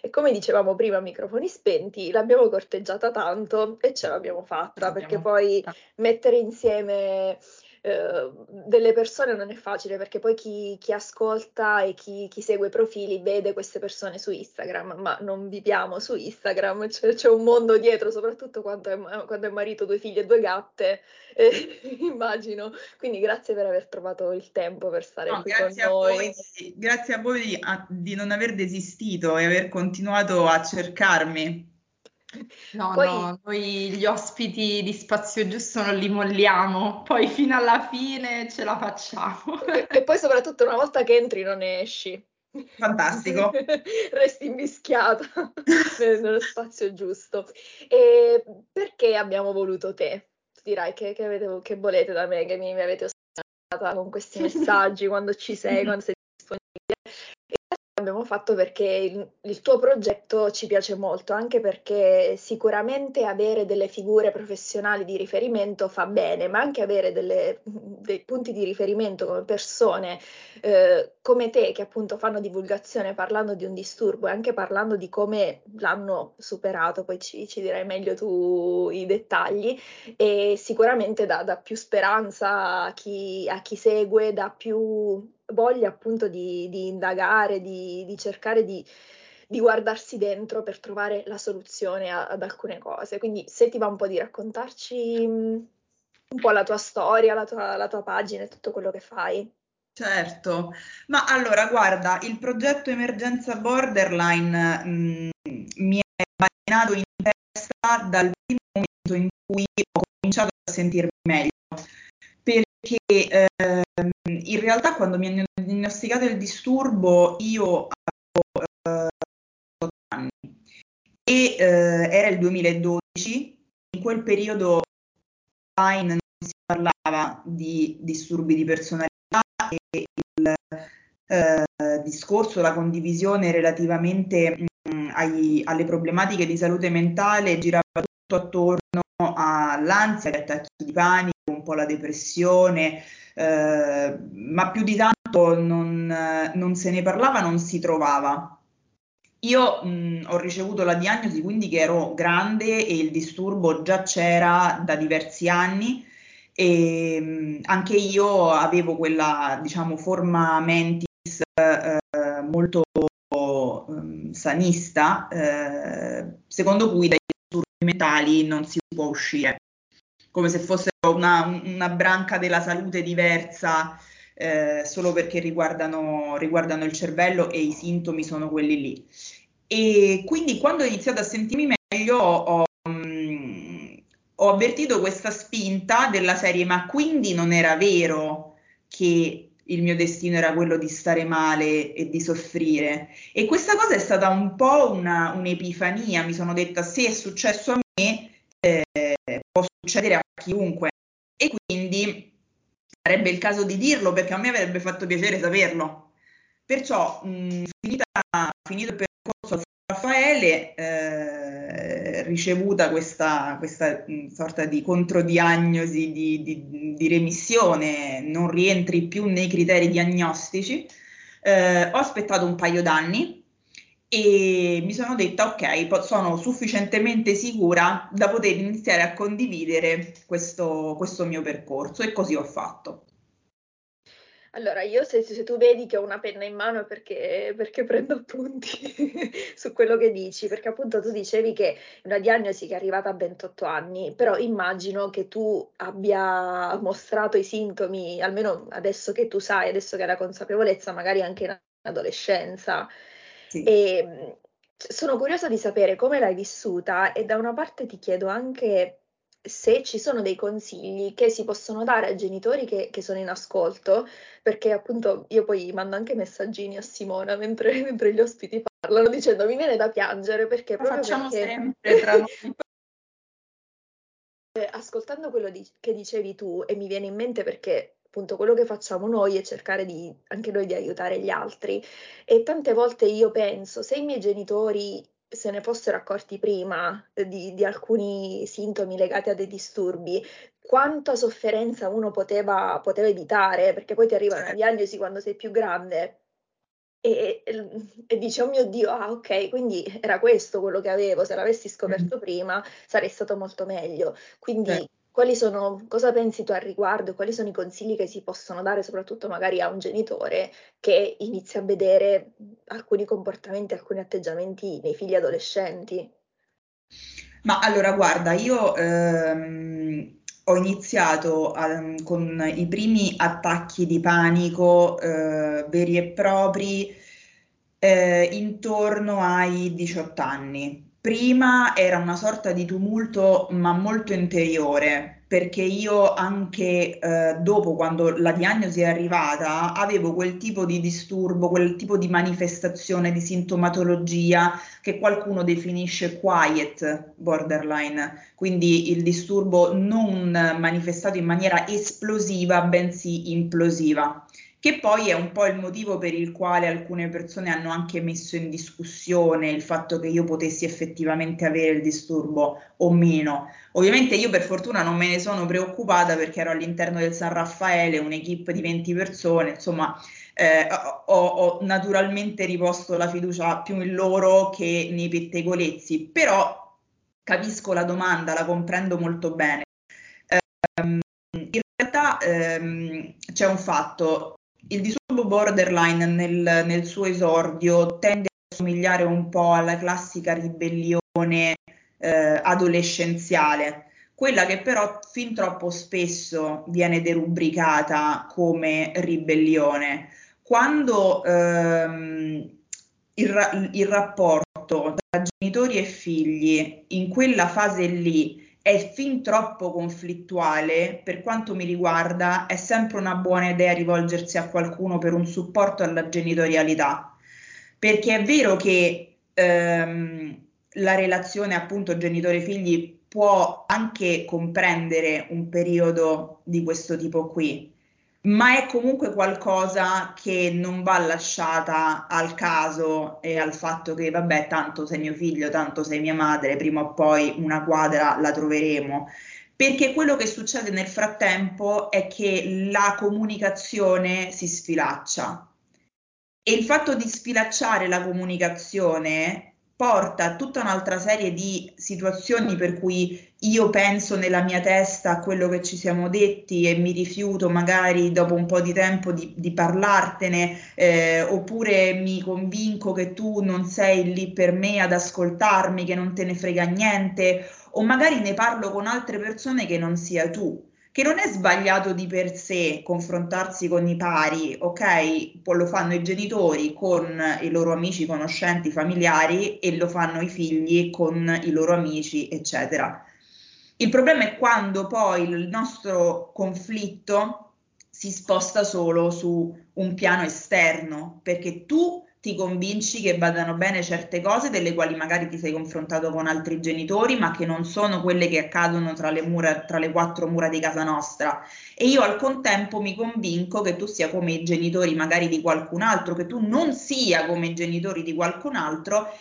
e come dicevamo prima, microfoni spenti, l'abbiamo corteggiata tanto e ce l'abbiamo fatta, l'abbiamo perché poi fatta. mettere insieme eh, delle persone non è facile perché poi chi, chi ascolta e chi, chi, segue i profili vede queste persone su Instagram, ma non viviamo su Instagram, c'è, c'è un mondo dietro, soprattutto quando è, quando è, marito, due figlie e due gatte, eh, immagino. Quindi grazie per aver trovato il tempo per stare no, qui con noi. Voi, grazie a voi a, di non aver desistito e aver continuato a cercarmi. No, poi... no, noi gli ospiti di Spazio Giusto non li molliamo, poi fino alla fine ce la facciamo. e poi soprattutto una volta che entri non ne esci. Fantastico. Resti invischiata nello spazio giusto. E perché abbiamo voluto te? Tu dirai che, che, avete, che volete da me, che mi, mi avete ostinata con questi messaggi quando ci sei, quando sei abbiamo fatto perché il, il, tuo progetto ci piace molto, anche perché sicuramente avere delle figure professionali di riferimento fa bene, ma anche avere delle, dei punti di riferimento come persone eh, come te che appunto fanno divulgazione parlando di un disturbo e anche parlando di come l'hanno superato, poi ci, ci dirai meglio tu i dettagli, e sicuramente dà, dà più speranza a chi, a chi segue, dà più voglia appunto di, di indagare, di, di cercare di, di, guardarsi dentro per trovare la soluzione a, ad alcune cose. Quindi se ti va un po' di raccontarci mm, un po' la tua storia, la tua, la tua pagina e tutto quello che fai. Certo, ma allora guarda, il progetto Emergenza Borderline mh, mm, mi è balinato in testa dal primo momento in cui ho cominciato a sentirmi meglio, perché eh, in realtà quando mi hanno diagnosticato il disturbo io avevo eh, anni. E eh, era il 2012, in quel periodo online non si parlava di disturbi di personalità e il eh, discorso, la condivisione relativamente mh, mm, ai, alle problematiche di salute mentale girava tutto attorno all'ansia, agli attacchi di panico, un po' la depressione, eh, ma più di tanto non, non, se ne parlava, non si trovava. Io mh, ho ricevuto la diagnosi quindi che ero grande e il disturbo già c'era da diversi anni e mh, anche io avevo quella diciamo forma mentis eh, molto eh, sanista secondo cui dai disturbi mentali non si può uscire come se fosse una, una branca della salute diversa eh, solo perché riguardano, riguardano, il cervello e i sintomi sono quelli lì. E quindi quando ho iniziato a sentirmi meglio ho, um, ho avvertito questa spinta della serie ma quindi non era vero che il mio destino era quello di stare male e di soffrire. E questa cosa è stata un po' una, un'epifania, mi sono detta se è successo a me, eh, succedere a chiunque. E quindi sarebbe il caso di dirlo perché a me avrebbe fatto piacere saperlo. Perciò, mh, finita, finito il percorso a Raffaele, eh, ricevuta questa, questa mh, sorta di controdiagnosi di, di, di, remissione, non rientri più nei criteri diagnostici, eh, ho aspettato un paio d'anni e mi sono detta ok, sono sufficientemente sicura da poter iniziare a condividere questo, questo mio percorso e così ho fatto. Allora, io se, se, tu vedi che ho una penna in mano perché, perché prendo appunti su quello che dici, perché appunto tu dicevi che è una diagnosi che è arrivata a 28 anni, però immagino che tu abbia mostrato i sintomi, almeno adesso che tu sai, adesso che hai la consapevolezza, magari anche in adolescenza. Sì. E ehm, sono curiosa di sapere come l'hai vissuta e da una parte ti chiedo anche se ci sono dei consigli che si possono dare ai genitori che, che sono in ascolto, perché appunto io poi mando anche messaggini a Simona mentre, mentre gli ospiti parlano dicendo mi viene da piangere perché Lo proprio facciamo perché... sempre tra noi. Ascoltando quello di- che dicevi tu e mi viene in mente perché appunto quello che facciamo noi è cercare di, anche noi di aiutare gli altri. E tante volte io penso, se i miei genitori se ne fossero accorti prima eh, di, di alcuni sintomi legati a dei disturbi, quanta sofferenza uno poteva, poteva evitare, perché poi ti arriva una certo. diagnosi quando sei più grande e, e, e dice, oh mio Dio, ah ok, quindi era questo quello che avevo, se l'avessi scoperto mm. prima sarei stato molto meglio. Quindi eh. Sono, cosa pensi tu al riguardo? Quali sono i consigli che si possono dare soprattutto magari a un genitore che inizia a vedere alcuni comportamenti, alcuni atteggiamenti nei figli adolescenti? Ma allora, guarda, io ehm, ho iniziato a, con i primi attacchi di panico eh, veri e propri eh, intorno ai 18 anni. Prima era una sorta di tumulto, ma molto interiore, perché io anche eh, dopo, quando la diagnosi è arrivata, avevo quel tipo di disturbo, quel tipo di manifestazione, di sintomatologia che qualcuno definisce quiet borderline, quindi il disturbo non manifestato in maniera esplosiva, bensì implosiva che poi è un po' il motivo per il quale alcune persone hanno anche messo in discussione il fatto che io potessi effettivamente avere il disturbo o meno. Ovviamente io per fortuna non me ne sono preoccupata perché ero all'interno del San Raffaele, un'equipe di 20 persone, insomma eh, ho, ho, naturalmente riposto la fiducia più in loro che nei pettegolezzi, però capisco la domanda, la comprendo molto bene. Um, in realtà um, c'è un fatto, il disturbo borderline nel, nel suo esordio tende a somigliare un po' alla classica ribellione eh, adolescenziale, quella che però fin troppo spesso viene derubricata come ribellione. Quando ehm, il, il rapporto tra genitori e figli in quella fase lì è fin troppo conflittuale, per quanto mi riguarda, è sempre una buona idea rivolgersi a qualcuno per un supporto alla genitorialità. Perché è vero che ehm, la relazione appunto genitore-figli può anche comprendere un periodo di questo tipo qui, ma è comunque qualcosa che non va lasciata al caso e al fatto che, vabbè, tanto sei mio figlio, tanto sei mia madre, prima o poi una quadra la troveremo. Perché quello che succede nel frattempo è che la comunicazione si sfilaccia. E il fatto di sfilacciare la comunicazione porta a tutta un'altra serie di situazioni per cui io penso nella mia testa a quello che ci siamo detti e mi rifiuto magari dopo un po' di tempo di, di parlartene, eh, oppure mi convinco che tu non sei lì per me ad ascoltarmi, che non te ne frega niente, o magari ne parlo con altre persone che non sia tu che non è sbagliato di per sé confrontarsi con i pari, ok? Poi lo fanno i genitori con i loro amici, conoscenti, familiari e lo fanno i figli con i loro amici, eccetera. Il problema è quando poi il nostro conflitto si sposta solo su un piano esterno, perché tu ti convinci che vadano bene certe cose delle quali magari ti sei confrontato con altri genitori, ma che non sono quelle che accadono tra le, mura, tra le quattro mura di casa nostra. E io al contempo mi convinco che tu sia come i genitori magari di qualcun altro, che tu non sia come i genitori di qualcun altro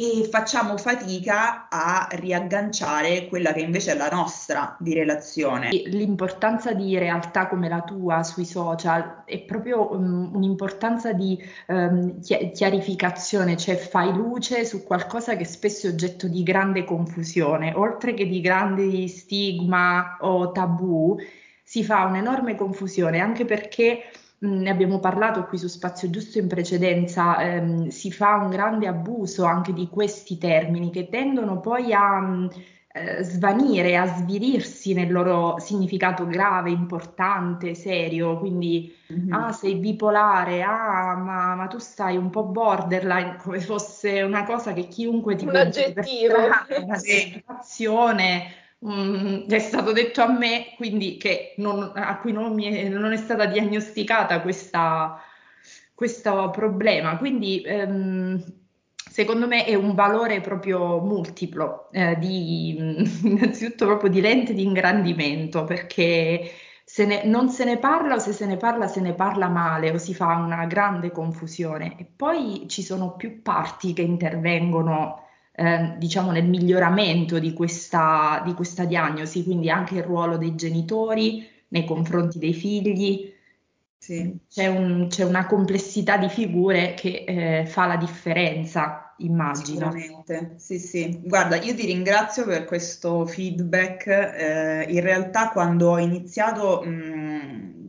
e facciamo fatica a riagganciare quella che invece è la nostra di relazione. L'importanza di realtà come la tua sui social è proprio um, un'importanza di um, chiarificazione, cioè fai luce su qualcosa che spesso è oggetto di grande confusione, oltre che di grandi stigma o tabù, si fa un'enorme confusione anche perché ne abbiamo parlato qui su Spazio Giusto in precedenza, ehm, si fa un grande abuso anche di questi termini che tendono poi a eh, svanire, a svilirsi nel loro significato grave, importante, serio. Quindi, mm-hmm. ah, sei bipolare, ah, ma, ma, tu stai un po' borderline, come fosse una cosa che chiunque ti un aggettivo, una situazione Mm, è stato detto a me, quindi che non, a cui non, è, non, è, stata diagnosticata questa, questo problema. Quindi ehm, secondo me è un valore proprio multiplo, eh, di, innanzitutto proprio di lente di ingrandimento, perché se ne, non se ne parla o se se ne parla se ne parla male o si fa una grande confusione. E poi ci sono più parti che intervengono eh, diciamo nel miglioramento di questa, di questa diagnosi, quindi anche il ruolo dei genitori nei confronti dei figli, Sì. C'è, un, c'è, una complessità di figure che eh, fa la differenza, immagino. Sicuramente, sì, sì. Guarda, io ti ringrazio per questo feedback. Eh, in realtà, quando ho iniziato, mh,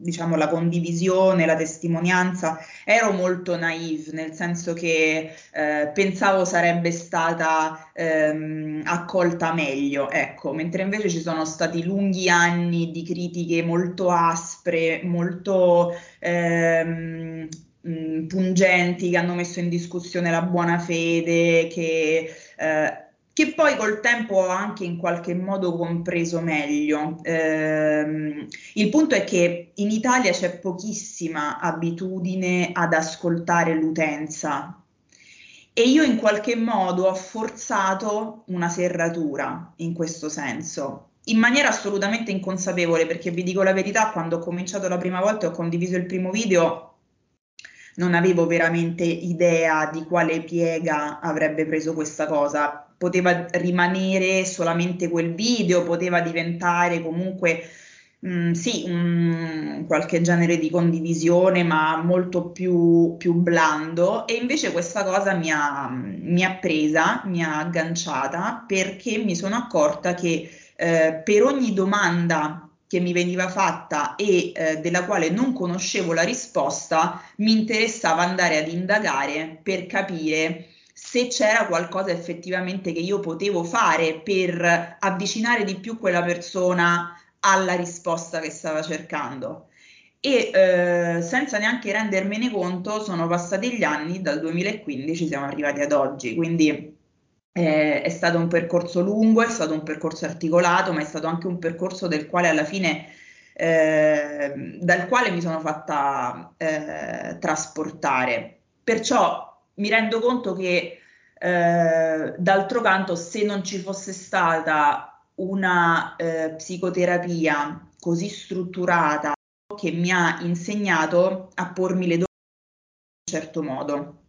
diciamo, la condivisione, la testimonianza, ero molto naive, nel senso che eh, pensavo sarebbe stata ehm, accolta meglio, ecco, mentre invece ci sono stati lunghi anni di critiche molto aspre, molto ehm, pungenti, che hanno messo in discussione la buona fede, che eh, che poi col tempo ho anche in qualche modo compreso meglio. Eh, il punto è che in Italia c'è pochissima abitudine ad ascoltare l'utenza e io in qualche modo ho forzato una serratura in questo senso. In maniera assolutamente inconsapevole, perché vi dico la verità, quando ho cominciato la prima volta e ho condiviso il primo video, non avevo veramente idea di quale piega avrebbe preso questa cosa poteva rimanere solamente quel video, poteva diventare comunque mh, mm, sì, un, qualche genere di condivisione, ma molto più, più blando. E invece questa cosa mi ha, mi ha, presa, mi ha agganciata perché mi sono accorta che eh, per ogni domanda che mi veniva fatta e eh, della quale non conoscevo la risposta, mi interessava andare ad indagare per capire se c'era qualcosa effettivamente che io potevo fare per avvicinare di più quella persona alla risposta che stava cercando. E eh, senza neanche rendermene conto, sono passati gli anni, dal 2015 siamo arrivati ad oggi, quindi eh, è stato un percorso lungo, è stato un percorso articolato, ma è stato anche un percorso del quale alla fine, eh, dal quale mi sono fatta eh, trasportare. Perciò mi rendo conto che eh, d'altro canto se non ci fosse stata una eh, psicoterapia così strutturata che mi ha insegnato a pormi le domande in un certo modo.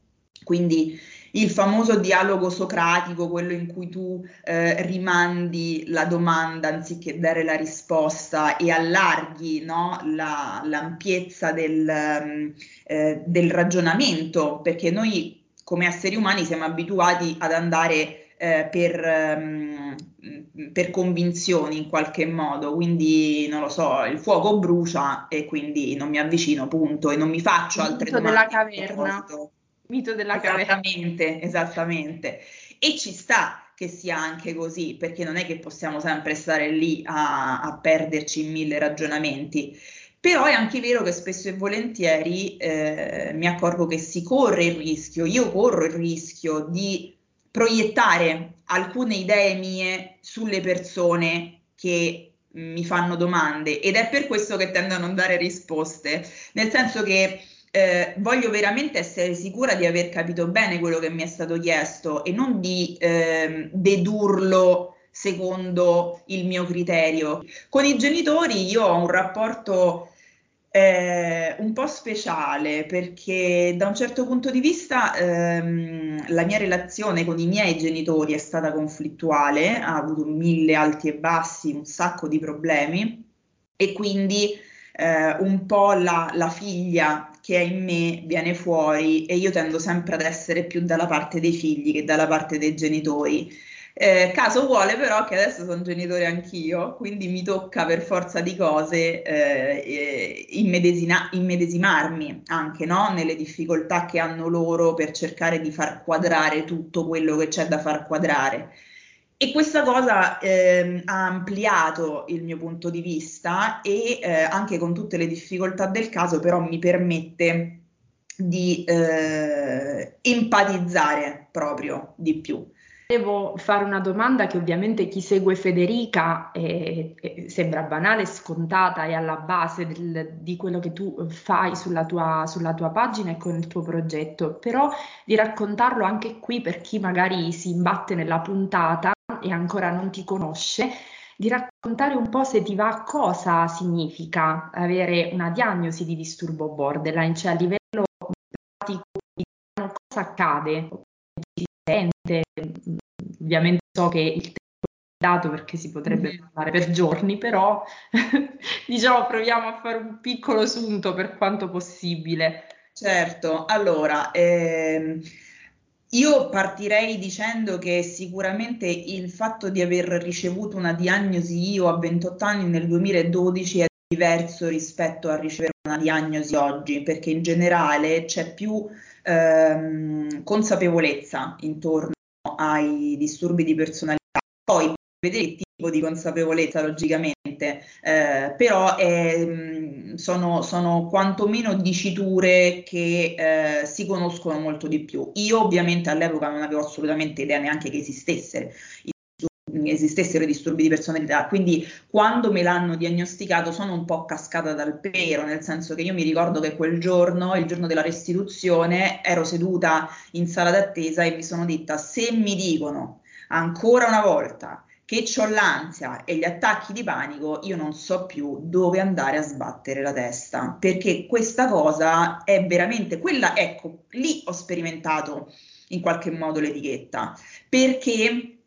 Quindi il famoso dialogo socratico, quello in cui tu eh, rimandi la domanda anziché dare la risposta e allarghi no, la, l'ampiezza del, eh, del ragionamento, perché noi come esseri umani siamo abituati ad andare eh, per, um, per, convinzioni in qualche modo, quindi non lo so, il fuoco brucia e quindi non mi avvicino, punto, e non mi faccio altre Mito domande. Della caverna. Mito della caverna. Esattamente, esattamente. E ci sta che sia anche così, perché non è che possiamo sempre stare lì a, a perderci in mille ragionamenti. Però è anche vero che spesso e volentieri eh, mi accorgo che si corre il rischio, io corro il rischio di proiettare alcune idee mie sulle persone che mi fanno domande ed è per questo che tendo a non dare risposte, nel senso che eh, voglio veramente essere sicura di aver capito bene quello che mi è stato chiesto e non di eh, dedurlo secondo il mio criterio. Con i genitori io ho un rapporto eh, un po' speciale perché da un certo punto di vista ehm, la mia relazione con i miei genitori è stata conflittuale, ha avuto mille alti e bassi, un sacco di problemi e quindi eh, un po' la, la figlia che è in me viene fuori e io tendo sempre ad essere più dalla parte dei figli che dalla parte dei genitori. Eh, caso vuole però che adesso sono genitore anch'io, quindi mi tocca per forza di cose eh, eh, immedesina- immedesimarmi anche no? nelle difficoltà che hanno loro per cercare di far quadrare tutto quello che c'è da far quadrare. E questa cosa eh, ha ampliato il mio punto di vista e eh, anche con tutte le difficoltà del caso però mi permette di eh, empatizzare proprio di più. Devo fare una domanda che ovviamente chi segue Federica eh, eh, sembra banale, scontata e alla base del, di quello che tu fai sulla tua, sulla tua pagina e con il tuo progetto, però di raccontarlo anche qui per chi magari si imbatte nella puntata e ancora non ti conosce, di raccontare un po' se ti va cosa significa avere una diagnosi di disturbo borderline, cioè a livello pratico cosa accade, come sente, ovviamente so che il tempo dato perché si potrebbe parlare per giorni, però diciamo proviamo a fare un piccolo sunto per quanto possibile. Certo, allora, ehm, io partirei dicendo che sicuramente il fatto di aver ricevuto una diagnosi io a 28 anni nel 2012 è diverso rispetto a ricevere una diagnosi oggi, perché in generale c'è più ehm, consapevolezza intorno ai disturbi di personalità. Poi vedere il tipo di consapevolezza logicamente, eh, però è, sono, sono quantomeno diciture che eh, si conoscono molto di più. Io ovviamente all'epoca non avevo assolutamente idea neanche che esistessero esistessero disturbi di personalità, quindi quando me l'hanno diagnosticato sono un po' cascata dal pero, nel senso che io mi ricordo che quel giorno, il giorno della restituzione, ero seduta in sala d'attesa e mi sono detta se mi dicono ancora una volta che ho l'ansia e gli attacchi di panico, io non so più dove andare a sbattere la testa, perché questa cosa è veramente quella, ecco, lì ho sperimentato in qualche modo l'etichetta, perché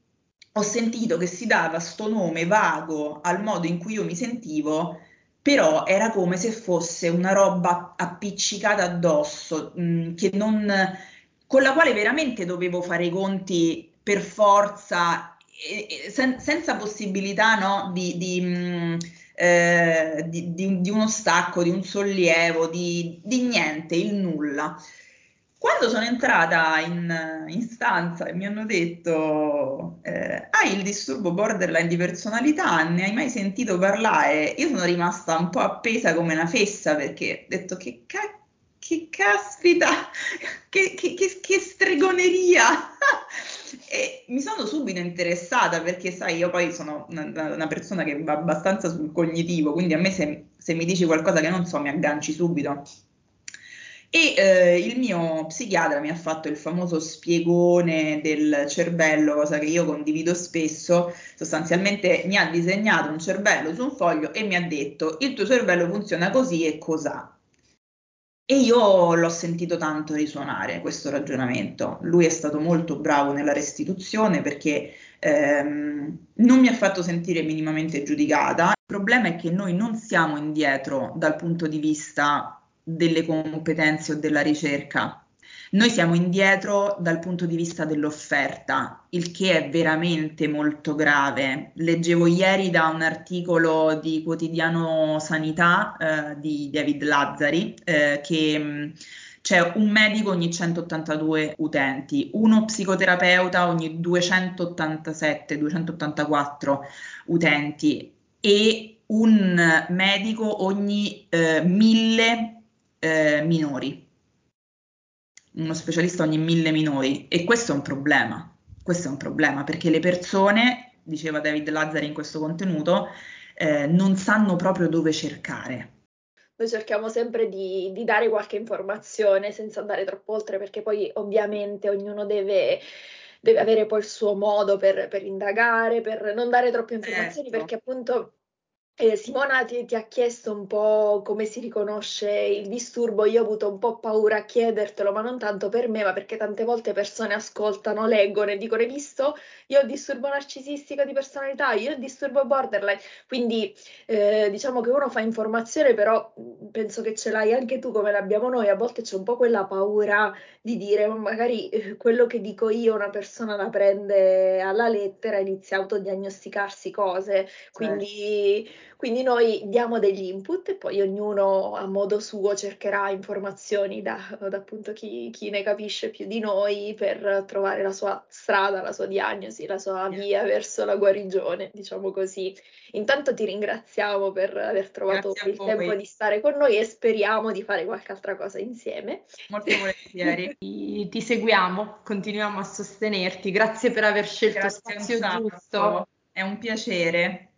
ho sentito che si dava sto nome vago al modo in cui io mi sentivo, però era come se fosse una roba appiccicata addosso, mh, mm, non, con la quale veramente dovevo fare i conti per forza, e, sen, senza possibilità no, di, di, mh, mm, eh, di, di, uno stacco, di un sollievo, di, niente, il nulla. Quando sono entrata in, in stanza e mi hanno detto eh, hai il disturbo borderline di personalità, ne hai mai sentito parlare? Io sono rimasta un po' appesa come una fessa perché ho detto che, ca- che caspita, che, che, che, che stregoneria! e mi sono subito interessata perché sai io poi sono una, una, persona che va abbastanza sul cognitivo, quindi a me se, se mi dici qualcosa che non so mi agganci subito. E eh, il mio psichiatra mi ha fatto il famoso spiegone del cervello, cosa che io condivido spesso. Sostanzialmente mi ha disegnato un cervello su un foglio e mi ha detto: Il tuo cervello funziona così e cos'ha. E io l'ho sentito tanto risuonare questo ragionamento. Lui è stato molto bravo nella restituzione perché ehm, non mi ha fatto sentire minimamente giudicata. Il problema è che noi non siamo indietro dal punto di vista delle competenze o della ricerca. Noi siamo indietro dal punto di vista dell'offerta, il che è veramente molto grave. Leggevo ieri da un articolo di quotidiano Sanità eh, di David Lazzari eh, che mh, c'è un medico ogni 182 utenti, uno psicoterapeuta ogni 287-284 utenti e un medico ogni eh, 1000 eh, minori, uno specialista ogni mille minori e questo è un problema, questo è un problema perché le persone, diceva David Lazzari in questo contenuto, eh, non sanno proprio dove cercare. Noi cerchiamo sempre di, di, dare qualche informazione senza andare troppo oltre perché poi ovviamente ognuno deve deve avere poi il suo modo per, per indagare, per non dare troppe informazioni, certo. perché appunto eh, Simona ti, ti, ha chiesto un po' come si riconosce il disturbo, io ho avuto un po' paura a chiedertelo, ma non tanto per me, ma perché tante volte persone ascoltano, leggono e dicono hai visto? Io ho disturbo narcisistico di personalità, io ho disturbo borderline, quindi eh, diciamo che uno fa informazione, però penso che ce l'hai anche tu come l'abbiamo noi, a volte c'è un po' quella paura di dire magari eh, quello che dico io una persona la prende alla lettera, inizia a autodiagnosticarsi cose, certo. Quindi... Noi diamo degli input e poi ognuno a modo suo cercherà informazioni da, da appunto chi, chi, ne capisce più di noi per trovare la sua strada, la sua diagnosi, la sua via verso la guarigione, diciamo così. Intanto ti ringraziamo per aver trovato il tempo di stare con noi e speriamo di fare qualche altra cosa insieme. Molto volentieri. ti, ti seguiamo, continuiamo a sostenerti. Grazie per aver scelto Grazie spazio giusto. È un piacere.